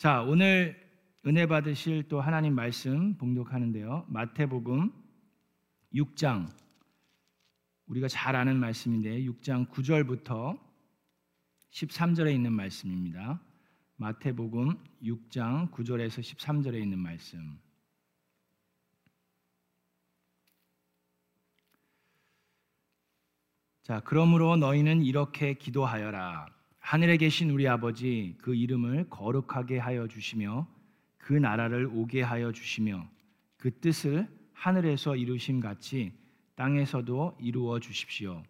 자, 오늘 은혜 받으실 또 하나님 말씀 봉독하는데요. 마태복음 6장 우리가 잘 아는 말씀인데 6장 9절부터 13절에 있는 말씀입니다. 마태복음 6장 9절에서 13절에 있는 말씀. 자, 그러므로 너희는 이렇게 기도하여라. 하늘에 계신 우리 아버지 그 이름을 거룩하게 하여 주시며 그 나라를 오게 하여 주시며 그 뜻을 하늘에서 이루심 같이 땅에서도 이루어 주십시오.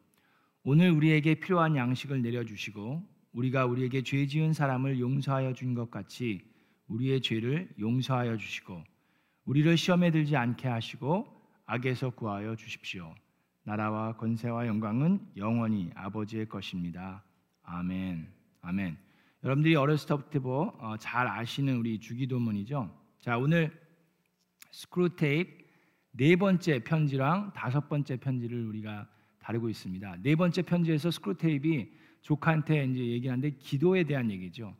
오늘 우리에게 필요한 양식을 내려 주시고 우리가 우리에게 죄 지은 사람을 용서하여 준 것 같이 우리의 죄를 용서하여 주시고 우리를 시험에 들지 않게 하시고 악에서 구하여 주십시오. 나라와 권세와 영광은 영원히 아버지의 것입니다. 아멘. 아멘. 여러분들이 어렸을 때부터 어, 잘 아시는 우리 주기도문이죠. 자, 오늘 스크루테이프 네 번째 편지랑 다섯 번째 편지를 우리가 다루고 있습니다. 네 번째 편지에서 스크루테이프가 조카한테 이제 얘기하는데 기도에 대한 얘기죠.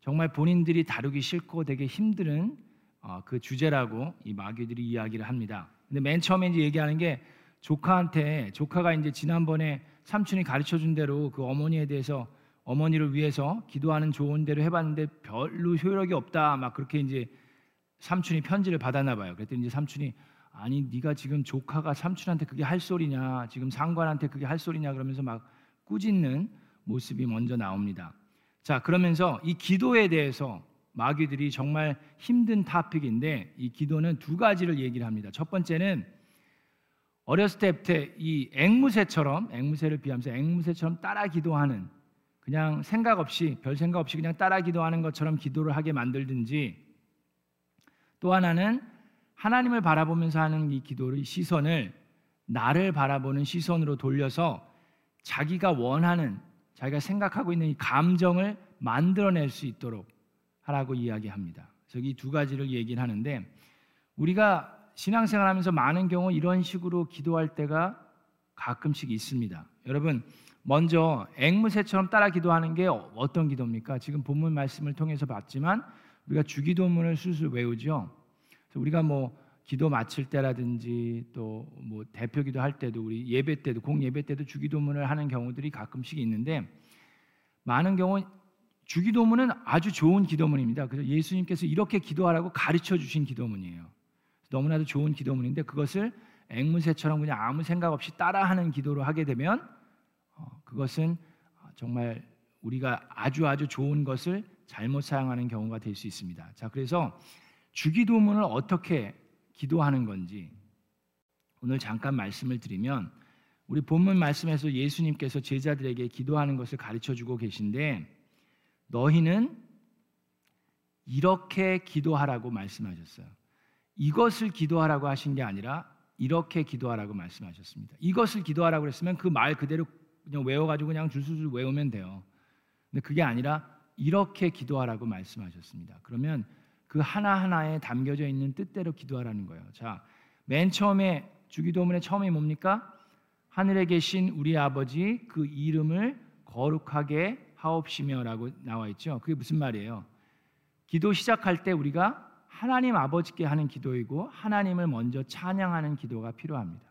정말 본인들이 다루기 싫고 되게 힘든 어, 그 주제라고 이 마귀들이 이야기를 합니다. 근데 맨 처음에 이제 얘기하는 게 조카한테 조카가 이제 지난번에 삼촌이 가르쳐 준 대로 그 어머니에 대해서 어머니를 위해서 기도하는 좋은 대로 해봤는데 별로 효력이 없다 막 그렇게 이제 삼촌이 편지를 받았나 봐요. 그랬더니 이제 삼촌이 아니 네가 지금 조카가 삼촌한테 그게 할 소리냐 지금 상관한테 그게 할 소리냐 그러면서 막 꾸짖는 모습이 먼저 나옵니다. 자 그러면서 이 기도에 대해서 마귀들이 정말 힘든 타픽인데 이 기도는 두 가지를 얘기를 합니다. 첫 번째는 어렸을 때부터 이 앵무새처럼 앵무새를 비하면서 앵무새처럼 따라 기도하는 그냥 생각 없이 별 생각 없이 그냥 따라 기도하는 것처럼 기도를 하게 만들든지 또 하나는 하나님을 바라보면서 하는 이 기도의 시선을 나를 바라보는 시선으로 돌려서 자기가 원하는 자기가 생각하고 있는 이 감정을 만들어낼 수 있도록 하라고 이야기합니다. 그래서 이 두 가지를 얘기를 하는데 우리가 신앙생활 하면서 많은 경우 이런 식으로 기도할 때가 가끔씩 있습니다. 여러분 먼저 앵무새처럼 따라 기도하는 게 어떤 기도입니까? 지금 본문 말씀을 통해서 봤지만 우리가 주기도문을 술술 외우죠. 우리가 뭐 기도 마칠 때라든지 또 뭐 대표 기도할 때도 우리 예배 때도 공 예배 때도 주기도문을 하는 경우들이 가끔씩 있는데 많은 경우 주기도문은 아주 좋은 기도문입니다. 그래서 예수님께서 이렇게 기도하라고 가르쳐 주신 기도문이에요. 너무나도 좋은 기도문인데 그것을 앵무새처럼 그냥 아무 생각 없이 따라하는 기도로 하게 되면 어, 그것은 정말 우리가 아주 아주 좋은 것을 잘못 사용하는 경우가 될 수 있습니다. 자, 그래서 주기도문을 어떻게 기도하는 건지 오늘 잠깐 말씀을 드리면 우리 본문 말씀에서 예수님께서 제자들에게 기도하는 것을 가르쳐 주고 계신데 너희는 이렇게 기도하라고 말씀하셨어요. 이것을 기도하라고 하신 게 아니라 이렇게 기도하라고 말씀하셨습니다. 이것을 기도하라고 그랬으면 그 말 그대로 그냥 외워가지고 그냥 줄줄줄 외우면 돼요. 근데 그게 아니라 이렇게 기도하라고 말씀하셨습니다. 그러면 그 하나하나에 담겨져 있는 뜻대로 기도하라는 거예요. 자, 맨 처음에 주기도문의 처음이 뭡니까? 하늘에 계신 우리 아버지 그 이름을 거룩하게 하옵시며라고 나와 있죠. 그게 무슨 말이에요? 기도 시작할 때 우리가 하나님 아버지께 하는 기도이고 하나님을 먼저 찬양하는 기도가 필요합니다.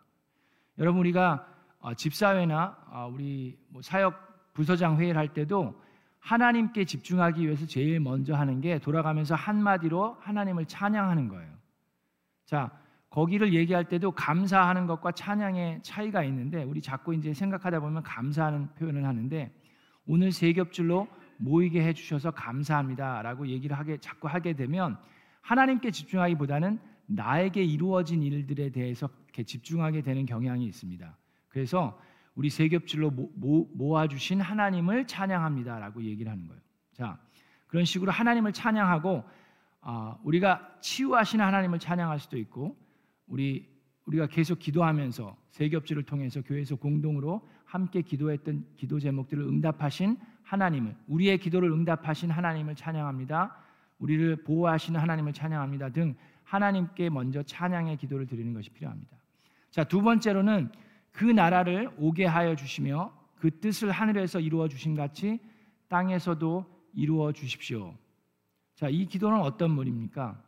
여러분 우리가 어, 집사회나 어, 우리 뭐 사역 부서장 회의를 할 때도 하나님께 집중하기 위해서 제일 먼저 하는 게 돌아가면서 한마디로 하나님을 찬양하는 거예요. 자, 거기를 얘기할 때도 감사하는 것과 찬양의 차이가 있는데 우리 자꾸 이제 생각하다 보면 감사하는 표현을 하는데 오늘 세 겹줄로 모이게 해 주셔서 감사합니다라고 얘기를 하게 자꾸 하게 되면 하나님께 집중하기보다는 나에게 이루어진 일들에 대해서 집중하게 되는 경향이 있습니다. 그래서 우리 세 겹줄로 모아 주신 하나님을 찬양합니다라고 얘기를 하는 거예요. 자, 그런 식으로 하나님을 찬양하고 어, 우리가 치유하시는 하나님을 찬양할 수도 있고 우리 우리가 계속 기도하면서 세 겹줄을 통해서 교회에서 공동으로 함께 기도했던 기도 제목들을 응답하신 하나님을 우리의 기도를 응답하신 하나님을 찬양합니다. 우리를 보호하시는 하나님을 찬양합니다 등 하나님께 먼저 찬양의 기도를 드리는 것이 필요합니다. 자, 두 번째로는 그 나라를 오게 하여 주시며 그 뜻을 하늘에서 이루어 주신 같이 땅에서도 이루어 주십시오. 자, 이 기도는 어떤 문입니까?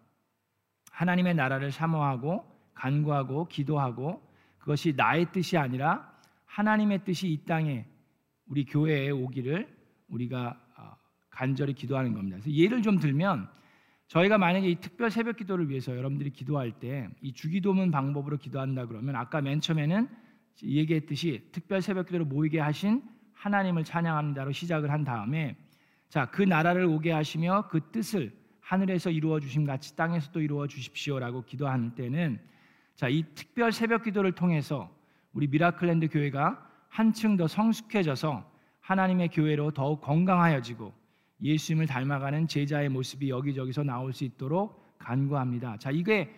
하나님의 나라를 사모하고 간구하고 기도하고 그것이 나의 뜻이 아니라 하나님의 뜻이 이 땅에 우리 교회에 오기를 우리가 어, 간절히 기도하는 겁니다. 그래서 예를 좀 들면 저희가 만약에 이 특별 새벽 기도를 위해서 여러분들이 기도할 때 이 주기도문 방법으로 기도한다 그러면 아까 맨 처음에는 얘기했듯이 특별 새벽 기도를 모이게 하신 하나님을 찬양합니다로 시작을 한 다음에 자, 그 나라를 오게 하시며 그 뜻을 하늘에서 이루어 주심 같이 땅에서도 이루어 주십시오라고 기도하는 때는 자, 이 특별 새벽 기도를 통해서 우리 미라클랜드 교회가 한층 더 성숙해져서 하나님의 교회로 더욱 건강하여지고 예수님을 닮아가는 제자의 모습이 여기저기서 나올 수 있도록 간구합니다. 자, 이게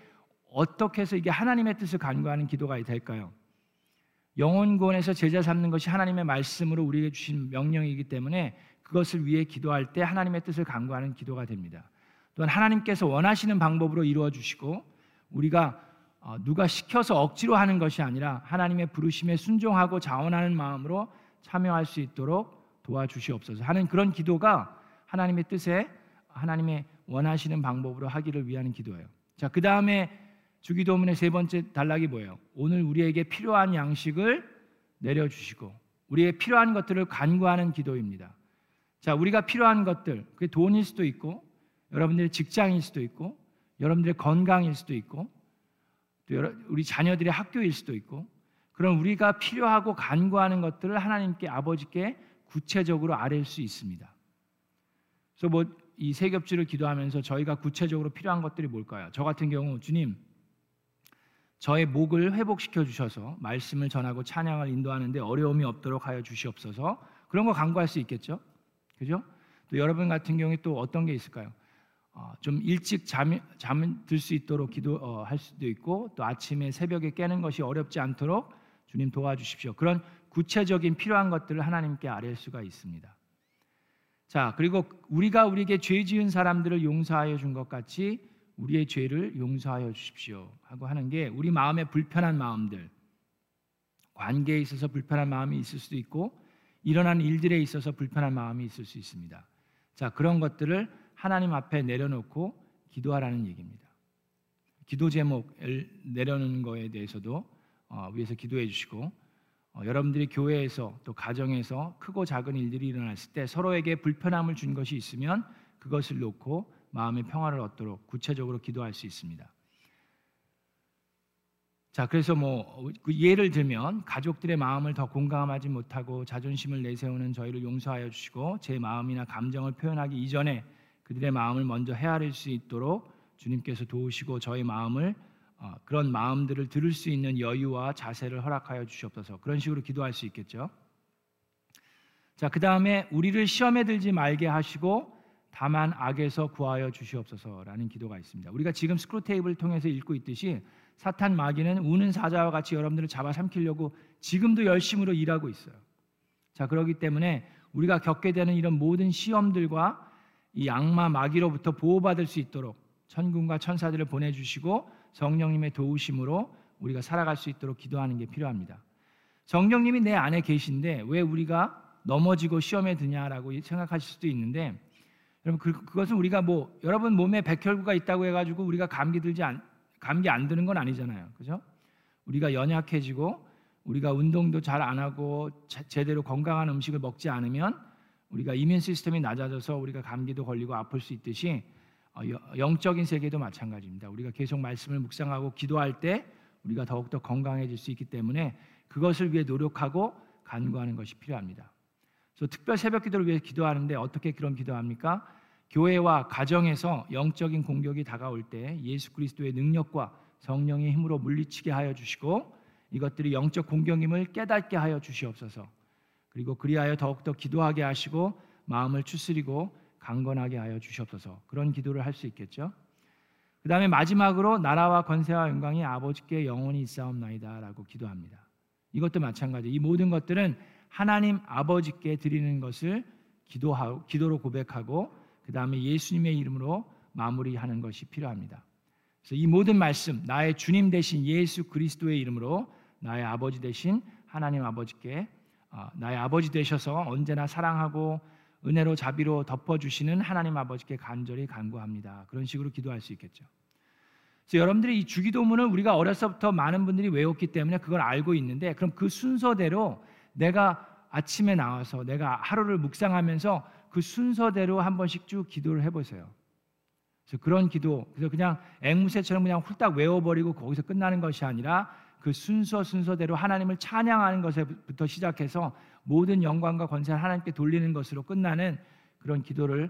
어떻게 해서 이게 하나님의 뜻을 간구하는 기도가 될까요? 영혼 구원에서 제자 삼는 것이 하나님의 말씀으로 우리에게 주신 명령이기 때문에 그것을 위해 기도할 때 하나님의 뜻을 간구하는 기도가 됩니다. 또한 하나님께서 원하시는 방법으로 이루어 주시고 우리가 어, 누가 시켜서 억지로 하는 것이 아니라 하나님의 부르심에 순종하고 자원하는 마음으로 참여할 수 있도록 도와주시옵소서 하는 그런 기도가 하나님의 뜻에 하나님의 원하시는 방법으로 하기를 위한 기도예요. 자, 그 다음에 주기도문의 세 번째 단락이 뭐예요? 오늘 우리에게 필요한 양식을 내려주시고 우리의 필요한 것들을 간구하는 기도입니다. 자, 우리가 필요한 것들, 그게 돈일 수도 있고, 여러분들의 직장일 수도 있고, 여러분들의 건강일 수도 있고, 또 우리 자녀들의 학교일 수도 있고, 그럼 우리가 필요하고 간구하는 것들을 하나님께 아버지께 구체적으로 아뢰 수 있습니다. 그래서 뭐 이 세겹주를 기도하면서 저희가 구체적으로 필요한 것들이 뭘까요? 저 같은 경우 주님 저의 목을 회복시켜 주셔서 말씀을 전하고 찬양을 인도하는데 어려움이 없도록 하여 주시옵소서. 그런 거 간구할 수 있겠죠? 그죠? 또 여러분 같은 경우에 또 어떤 게 있을까요? 어, 좀 일찍 잠, 잠들 수 있도록 기도할 어, 수도 있고 또 아침에 새벽에 깨는 것이 어렵지 않도록 주님 도와주십시오. 그런 구체적인 필요한 것들을 하나님께 아뢰 수가 있습니다. 자, 그리고 우리가 우리에게 죄 지은 사람들을 용서하여 준 것 같이 우리의 죄를 용서하여 주십시오 하고 하는 게 우리 마음에 불편한 마음들 관계에 있어서 불편한 마음이 있을 수도 있고 일어난 일들에 있어서 불편한 마음이 있을 수 있습니다. 자, 그런 것들을 하나님 앞에 내려놓고 기도하라는 얘기입니다. 기도 제목을 내려놓는 거에 대해서도 어, 위해서 기도해 주시고 어, 여러분들이 교회에서 또 가정에서 크고 작은 일들이 일어났을 때 서로에게 불편함을 준 것이 있으면 그것을 놓고 마음의 평화를 얻도록 구체적으로 기도할 수 있습니다. 자, 그래서 뭐그 예를 들면 가족들의 마음을 더 공감하지 못하고 자존심을 내세우는 저희를 용서하여 주시고 제 마음이나 감정을 표현하기 이전에 그들의 마음을 먼저 헤아릴 수 있도록 주님께서 도우시고 저희 마음을 어, 그런 마음들을 들을 수 있는 여유와 자세를 허락하여 주시옵소서. 그런 식으로 기도할 수 있겠죠. 자, 그 다음에 우리를 시험에 들지 말게 하시고 다만 악에서 구하여 주시옵소서라는 기도가 있습니다. 우리가 지금 스크루 테이블을 통해서 읽고 있듯이 사탄 마귀는 우는 사자와 같이 여러분들을 잡아 삼키려고 지금도 열심으로 일하고 있어요. 자, 그렇기 때문에 우리가 겪게 되는 이런 모든 시험들과 이 악마 마귀로부터 보호받을 수 있도록 천군과 천사들을 보내주시고 성령님의 도우심으로 우리가 살아갈 수 있도록 기도하는 게 필요합니다. 성령님이 내 안에 계신데 왜 우리가 넘어지고 시험에 드냐라고 생각하실 수도 있는데 여러분 그, 그것은 우리가 뭐 여러분 몸에 백혈구가 있다고 해가지고 우리가 감기 들지 안, 감기 안 드는 건 아니잖아요, 그죠? 우리가 연약해지고 우리가 운동도 잘 안 하고 제대로 건강한 음식을 먹지 않으면 우리가 이민 시스템이 낮아져서 우리가 감기도 걸리고 아플 수 있듯이 어, 영적인 세계도 마찬가지입니다. 우리가 계속 말씀을 묵상하고 기도할 때 우리가 더욱더 건강해질 수 있기 때문에 그것을 위해 노력하고 간구하는 것이 필요합니다. 그래서 특별 새벽 기도를 위해 기도하는데 어떻게 그런 기도합니까? 교회와 가정에서 영적인 공격이 다가올 때 예수 그리스도의 능력과 성령의 힘으로 물리치게 하여 주시고 이것들이 영적 공격임을 깨닫게 하여 주시옵소서. 그리고 그리하여 더욱더 기도하게 하시고 마음을 추스리고 강건하게 하여 주시옵소서. 그런 기도를 할 수 있겠죠. 그 다음에 마지막으로 나라와 권세와 영광이 아버지께 영원히 있사옵나이다라고 기도합니다. 이것도 마찬가지. 이 모든 것들은 하나님 아버지께 드리는 것을 기도하고 기도로 고백하고 그 다음에 예수님의 이름으로 마무리하는 것이 필요합니다. 그래서 이 모든 말씀 나의 주님 대신 예수 그리스도의 이름으로 나의 아버지 대신 하나님 아버지께 어, 나의 아버지 되셔서 언제나 사랑하고 은혜로 자비로 덮어주시는 하나님 아버지께 간절히 간구합니다. 그런 식으로 기도할 수 있겠죠. 그래서 여러분들이 이 주기도문을 우리가 어려서부터 많은 분들이 외웠기 때문에 그걸 알고 있는데 그럼 그 순서대로 내가 아침에 나와서 내가 하루를 묵상하면서 그 순서대로 한 번씩 쭉 기도를 해보세요. 그래서 그런 기도, 그래서 그냥 앵무새처럼 그냥 훌딱 외워버리고 거기서 끝나는 것이 아니라 그 순서 순서대로 하나님을 찬양하는 것부터 시작해서 모든 영광과 권세를 하나님께 돌리는 것으로 끝나는 그런 기도를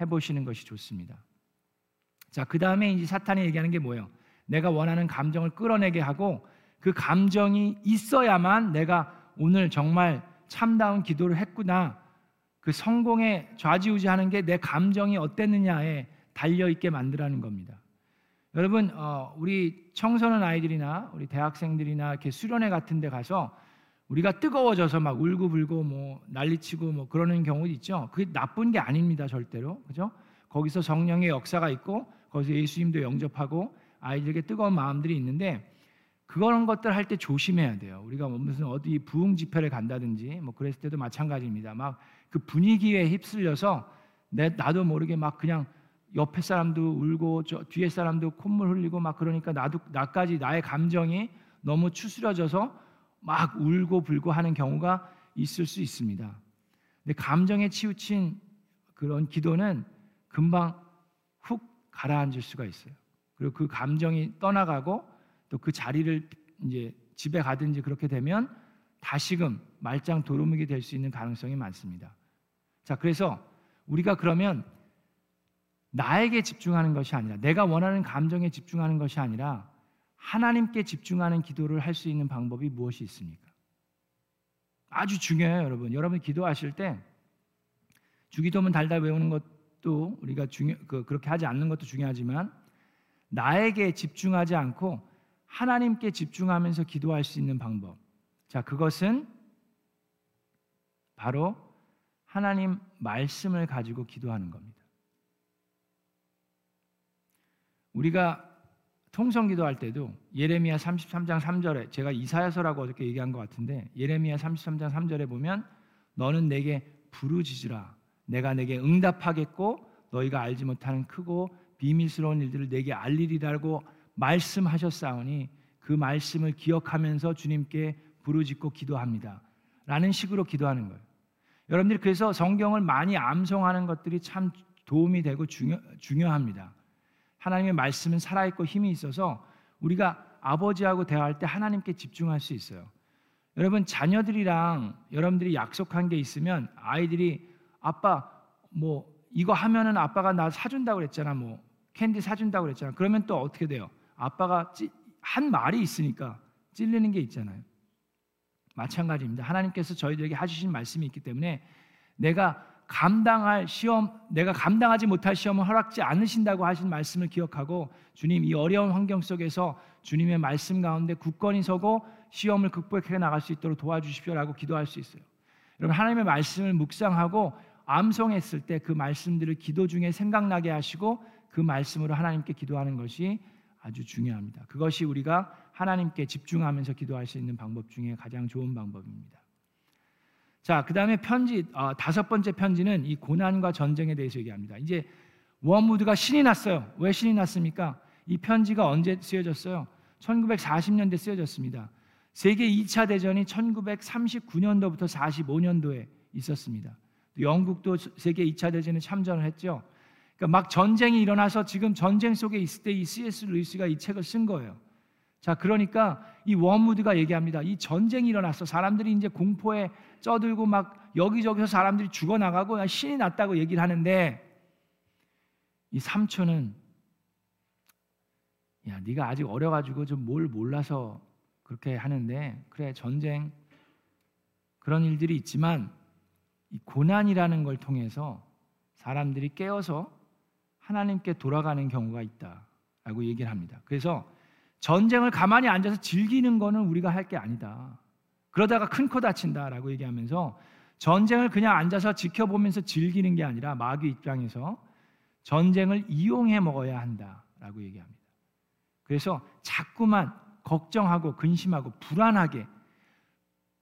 해보시는 것이 좋습니다. 자, 그 다음에 이제 사탄이 얘기하는 게 뭐예요? 내가 원하는 감정을 끌어내게 하고 그 감정이 있어야만 내가 오늘 정말 참다운 기도를 했구나. 그 성공에 좌지우지하는 게 내 감정이 어땠느냐에 달려 있게 만들라는 겁니다. 여러분, 어, 우리 청소년 아이들이나 우리 대학생들이나 이렇게 수련회 같은 데 가서 우리가 뜨거워져서 막 울고불고 뭐 난리치고 뭐 그러는 경우도 있죠. 그게 나쁜 게 아닙니다, 절대로. 그죠? 거기서 성령의 역사가 있고 거기서 예수님도 영접하고 아이들에게 뜨거운 마음들이 있는데 그런 것들 할 때 조심해야 돼요. 우리가 뭐 무슨 어디 부흥 집회를 간다든지 뭐 그랬을 때도 마찬가지입니다. 막 그 분위기에 휩쓸려서 내 나도 모르게 막 그냥 옆에 사람도 울고 저 뒤에 사람도 콧물 흘리고 막 그러니까 나도 나까지 나의 감정이 너무 추스려져서 막 울고 불고 하는 경우가 있을 수 있습니다. 근데 감정에 치우친 그런 기도는 금방 훅 가라앉을 수가 있어요. 그리고 그 감정이 떠나가고 또 그 자리를 이제 집에 가든지 그렇게 되면 다시금 말짱 도루묵이 될 수 있는 가능성이 많습니다. 자, 그래서 우리가 그러면 나에게 집중하는 것이 아니라 내가 원하는 감정에 집중하는 것이 아니라 하나님께 집중하는 기도를 할 수 있는 방법이 무엇이 있습니까? 아주 중요해요, 여러분. 여러분 기도하실 때 주기도문 달달 외우는 것도 우리가 중요 그, 그렇게 하지 않는 것도 중요하지만 나에게 집중하지 않고 하나님께 집중하면서 기도할 수 있는 방법. 자, 그것은 바로 하나님 말씀을 가지고 기도하는 겁니다. 우리가 통성 기도할 때도 예레미야 33장 3절에 제가 이사야서라고 어저께 얘기한 것 같은데 예레미야 33장 3절에 보면 너는 내게 부르짖으라 내가 내게 응답하겠고 너희가 알지 못하는 크고 비밀스러운 일들을 내게 알리리라고 말씀하셨사오니 그 말씀을 기억하면서 주님께 부르짖고 기도합니다. 라는 식으로 기도하는 거예요. 여러분들이 그래서 성경을 많이 암송하는 것들이 참 도움이 되고 중요, 중요합니다. 하나님의 말씀은 살아있고 힘이 있어서 우리가 아버지하고 대화할 때 하나님께 집중할 수 있어요. 여러분 자녀들이랑 여러분들이 약속한 게 있으면 아이들이 아빠 뭐 이거 하면은 아빠가 나 사준다고 그랬잖아 뭐 캔디 사준다고 그랬잖아 그러면 또 어떻게 돼요? 아빠가 한 말이 있으니까 찔리는 게 있잖아요. 마찬가지입니다. 하나님께서 저희들에게 하시신 말씀이 있기 때문에 내가 감당할 시험, 내가 감당하지 못할 시험을 허락지 않으신다고 하신 말씀을 기억하고 주님 이 어려운 환경 속에서 주님의 말씀 가운데 굳건히 서고 시험을 극복해 나갈 수 있도록 도와주십시오라고 기도할 수 있어요. 여러분 하나님의 말씀을 묵상하고 암송했을 때 그 말씀들을 기도 중에 생각나게 하시고 그 말씀으로 하나님께 기도하는 것이 아주 중요합니다. 그것이 우리가 하나님께 집중하면서 기도할 수 있는 방법 중에 가장 좋은 방법입니다. 자, 그 다음에 편지, 어, 다섯 번째 편지는 이 고난과 전쟁에 대해서 얘기합니다. 이제 워무드가 신이 났어요. 왜 신이 났습니까? 이 편지가 언제 쓰여졌어요? 1940년대 쓰여졌습니다. 세계 2차 대전이 1939년도부터 45년도에 있었습니다. 영국도 세계 2차 대전에 참전을 했죠. 그러니까 막 전쟁이 일어나서 지금 전쟁 속에 있을 때 이 C.S. 루이스가 이 책을 쓴 거예요. 자, 그러니까 이 워무드가 얘기합니다. 이 전쟁이 일어났어. 사람들이 이제 공포에 쪄들고 막 여기저기서 사람들이 죽어나가고 신이 났다고 얘기를 하는데 이 삼촌은 야, 네가 아직 어려가지고 좀 뭘 몰라서 그렇게 하는데 그래 전쟁 그런 일들이 있지만 이 고난이라는 걸 통해서 사람들이 깨어서 하나님께 돌아가는 경우가 있다라고 얘기를 합니다. 그래서 전쟁을 가만히 앉아서 즐기는 거는 우리가 할 게 아니다. 그러다가 큰 코 다친다라고 얘기하면서 전쟁을 그냥 앉아서 지켜보면서 즐기는 게 아니라 마귀 입장에서 전쟁을 이용해 먹어야 한다라고 얘기합니다. 그래서 자꾸만 걱정하고 근심하고 불안하게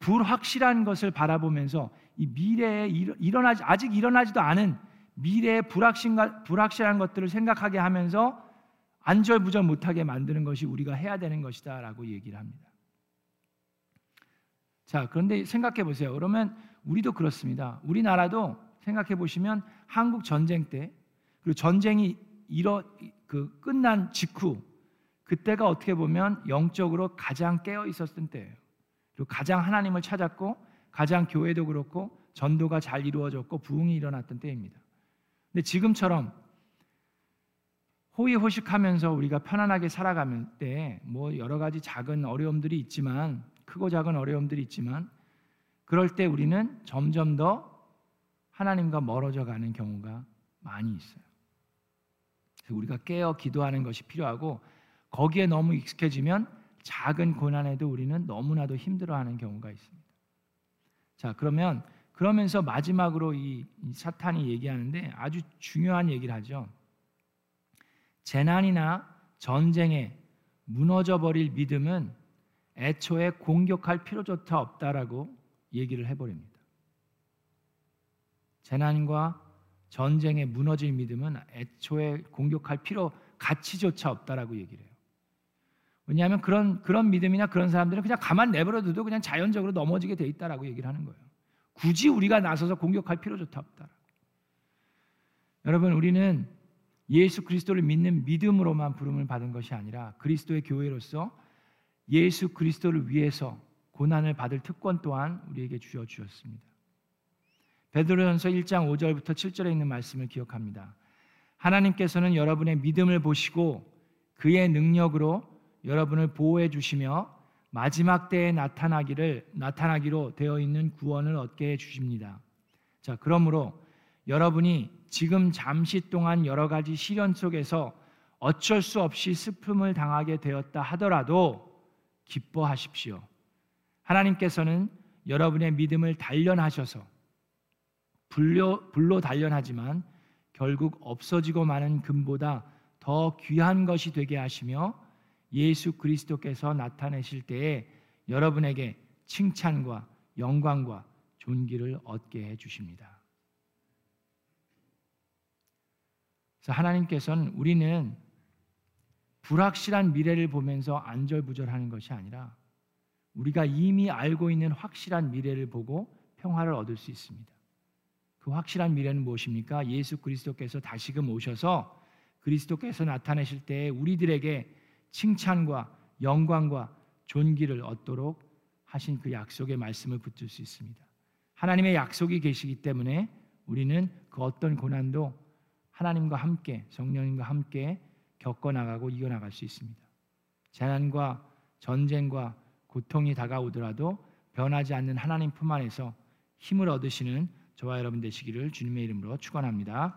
불확실한 것을 바라보면서 이 미래에 일어나지 아직 일어나지도 않은 미래의 불확실한 것들을 생각하게 하면서 안절부절 못하게 만드는 것이 우리가 해야 되는 것이다라고 얘기를 합니다. 자, 그런데 생각해 보세요. 그러면 우리도 그렇습니다. 우리나라도 생각해 보시면 한국 전쟁 때 그리고 전쟁이 이러 그 끝난 직후 그때가 어떻게 보면 영적으로 가장 깨어 있었던 때예요. 그리고 가장 하나님을 찾았고 가장 교회도 그렇고 전도가 잘 이루어졌고 부흥이 일어났던 때입니다. 근데 지금처럼 호의호식하면서 우리가 편안하게 살아가면 때 뭐 여러 가지 작은 어려움들이 있지만 크고 작은 어려움들이 있지만 그럴 때 우리는 점점 더 하나님과 멀어져 가는 경우가 많이 있어요. 우리가 깨어 기도하는 것이 필요하고 거기에 너무 익숙해지면 작은 고난에도 우리는 너무나도 힘들어하는 경우가 있습니다. 자, 그러면 그러면서 마지막으로 이, 이 사탄이 얘기하는데 아주 중요한 얘기를 하죠. 재난이나 전쟁에 무너져 버릴 믿음은 애초에 공격할 필요조차 없다라고 얘기를 해버립니다. 재난과 전쟁에 무너질 믿음은 애초에 공격할 필요 가치조차 없다라고 얘기를 해요. 왜냐하면 그런 그런 믿음이나 그런 사람들은 그냥 가만 내버려둬도 그냥 자연적으로 넘어지게 돼 있다라고 얘기를 하는 거예요. 굳이 우리가 나서서 공격할 필요조차 없다. 여러분 우리는 예수 그리스도를 믿는 믿음으로만 부름을 받은 것이 아니라 그리스도의 교회로서 예수 그리스도를 위해서 고난을 받을 특권 또한 우리에게 주어 주셨습니다. 베드로전서 1장 5절부터 7절에 있는 말씀을 기억합니다. 하나님께서는 여러분의 믿음을 보시고 그의 능력으로 여러분을 보호해 주시며 마지막 때에 나타나기를 나타나기로 되어 있는 구원을 얻게 해 주십니다. 자, 그러므로 여러분이 지금 잠시 동안 여러 가지 시련 속에서 어쩔 수 없이 슬픔을 당하게 되었다 하더라도 기뻐하십시오. 하나님께서는 여러분의 믿음을 단련하셔서 불로, 불로 단련하지만 결국 없어지고 마는 금보다 더 귀한 것이 되게 하시며 예수 그리스도께서 나타내실 때에 여러분에게 칭찬과 영광과 존귀를 얻게 해 주십니다. 하나님께서는 우리는 불확실한 미래를 보면서 안절부절하는 것이 아니라 우리가 이미 알고 있는 확실한 미래를 보고 평화를 얻을 수 있습니다. 그 확실한 미래는 무엇입니까? 예수 그리스도께서 다시금 오셔서 그리스도께서 나타내실 때 우리들에게 칭찬과 영광과 존귀를 얻도록 하신 그 약속의 말씀을 붙들 수 있습니다. 하나님의 약속이 계시기 때문에 우리는 그 어떤 고난도 하나님과 함께 성령님과 함께 겪어 나가고 이겨 나갈 수 있습니다. 재난과 전쟁과 고통이 다가오더라도 변하지 않는 하나님 품 안에서 힘을 얻으시는 저와 여러분 되시기를 주님의 이름으로 축원합니다.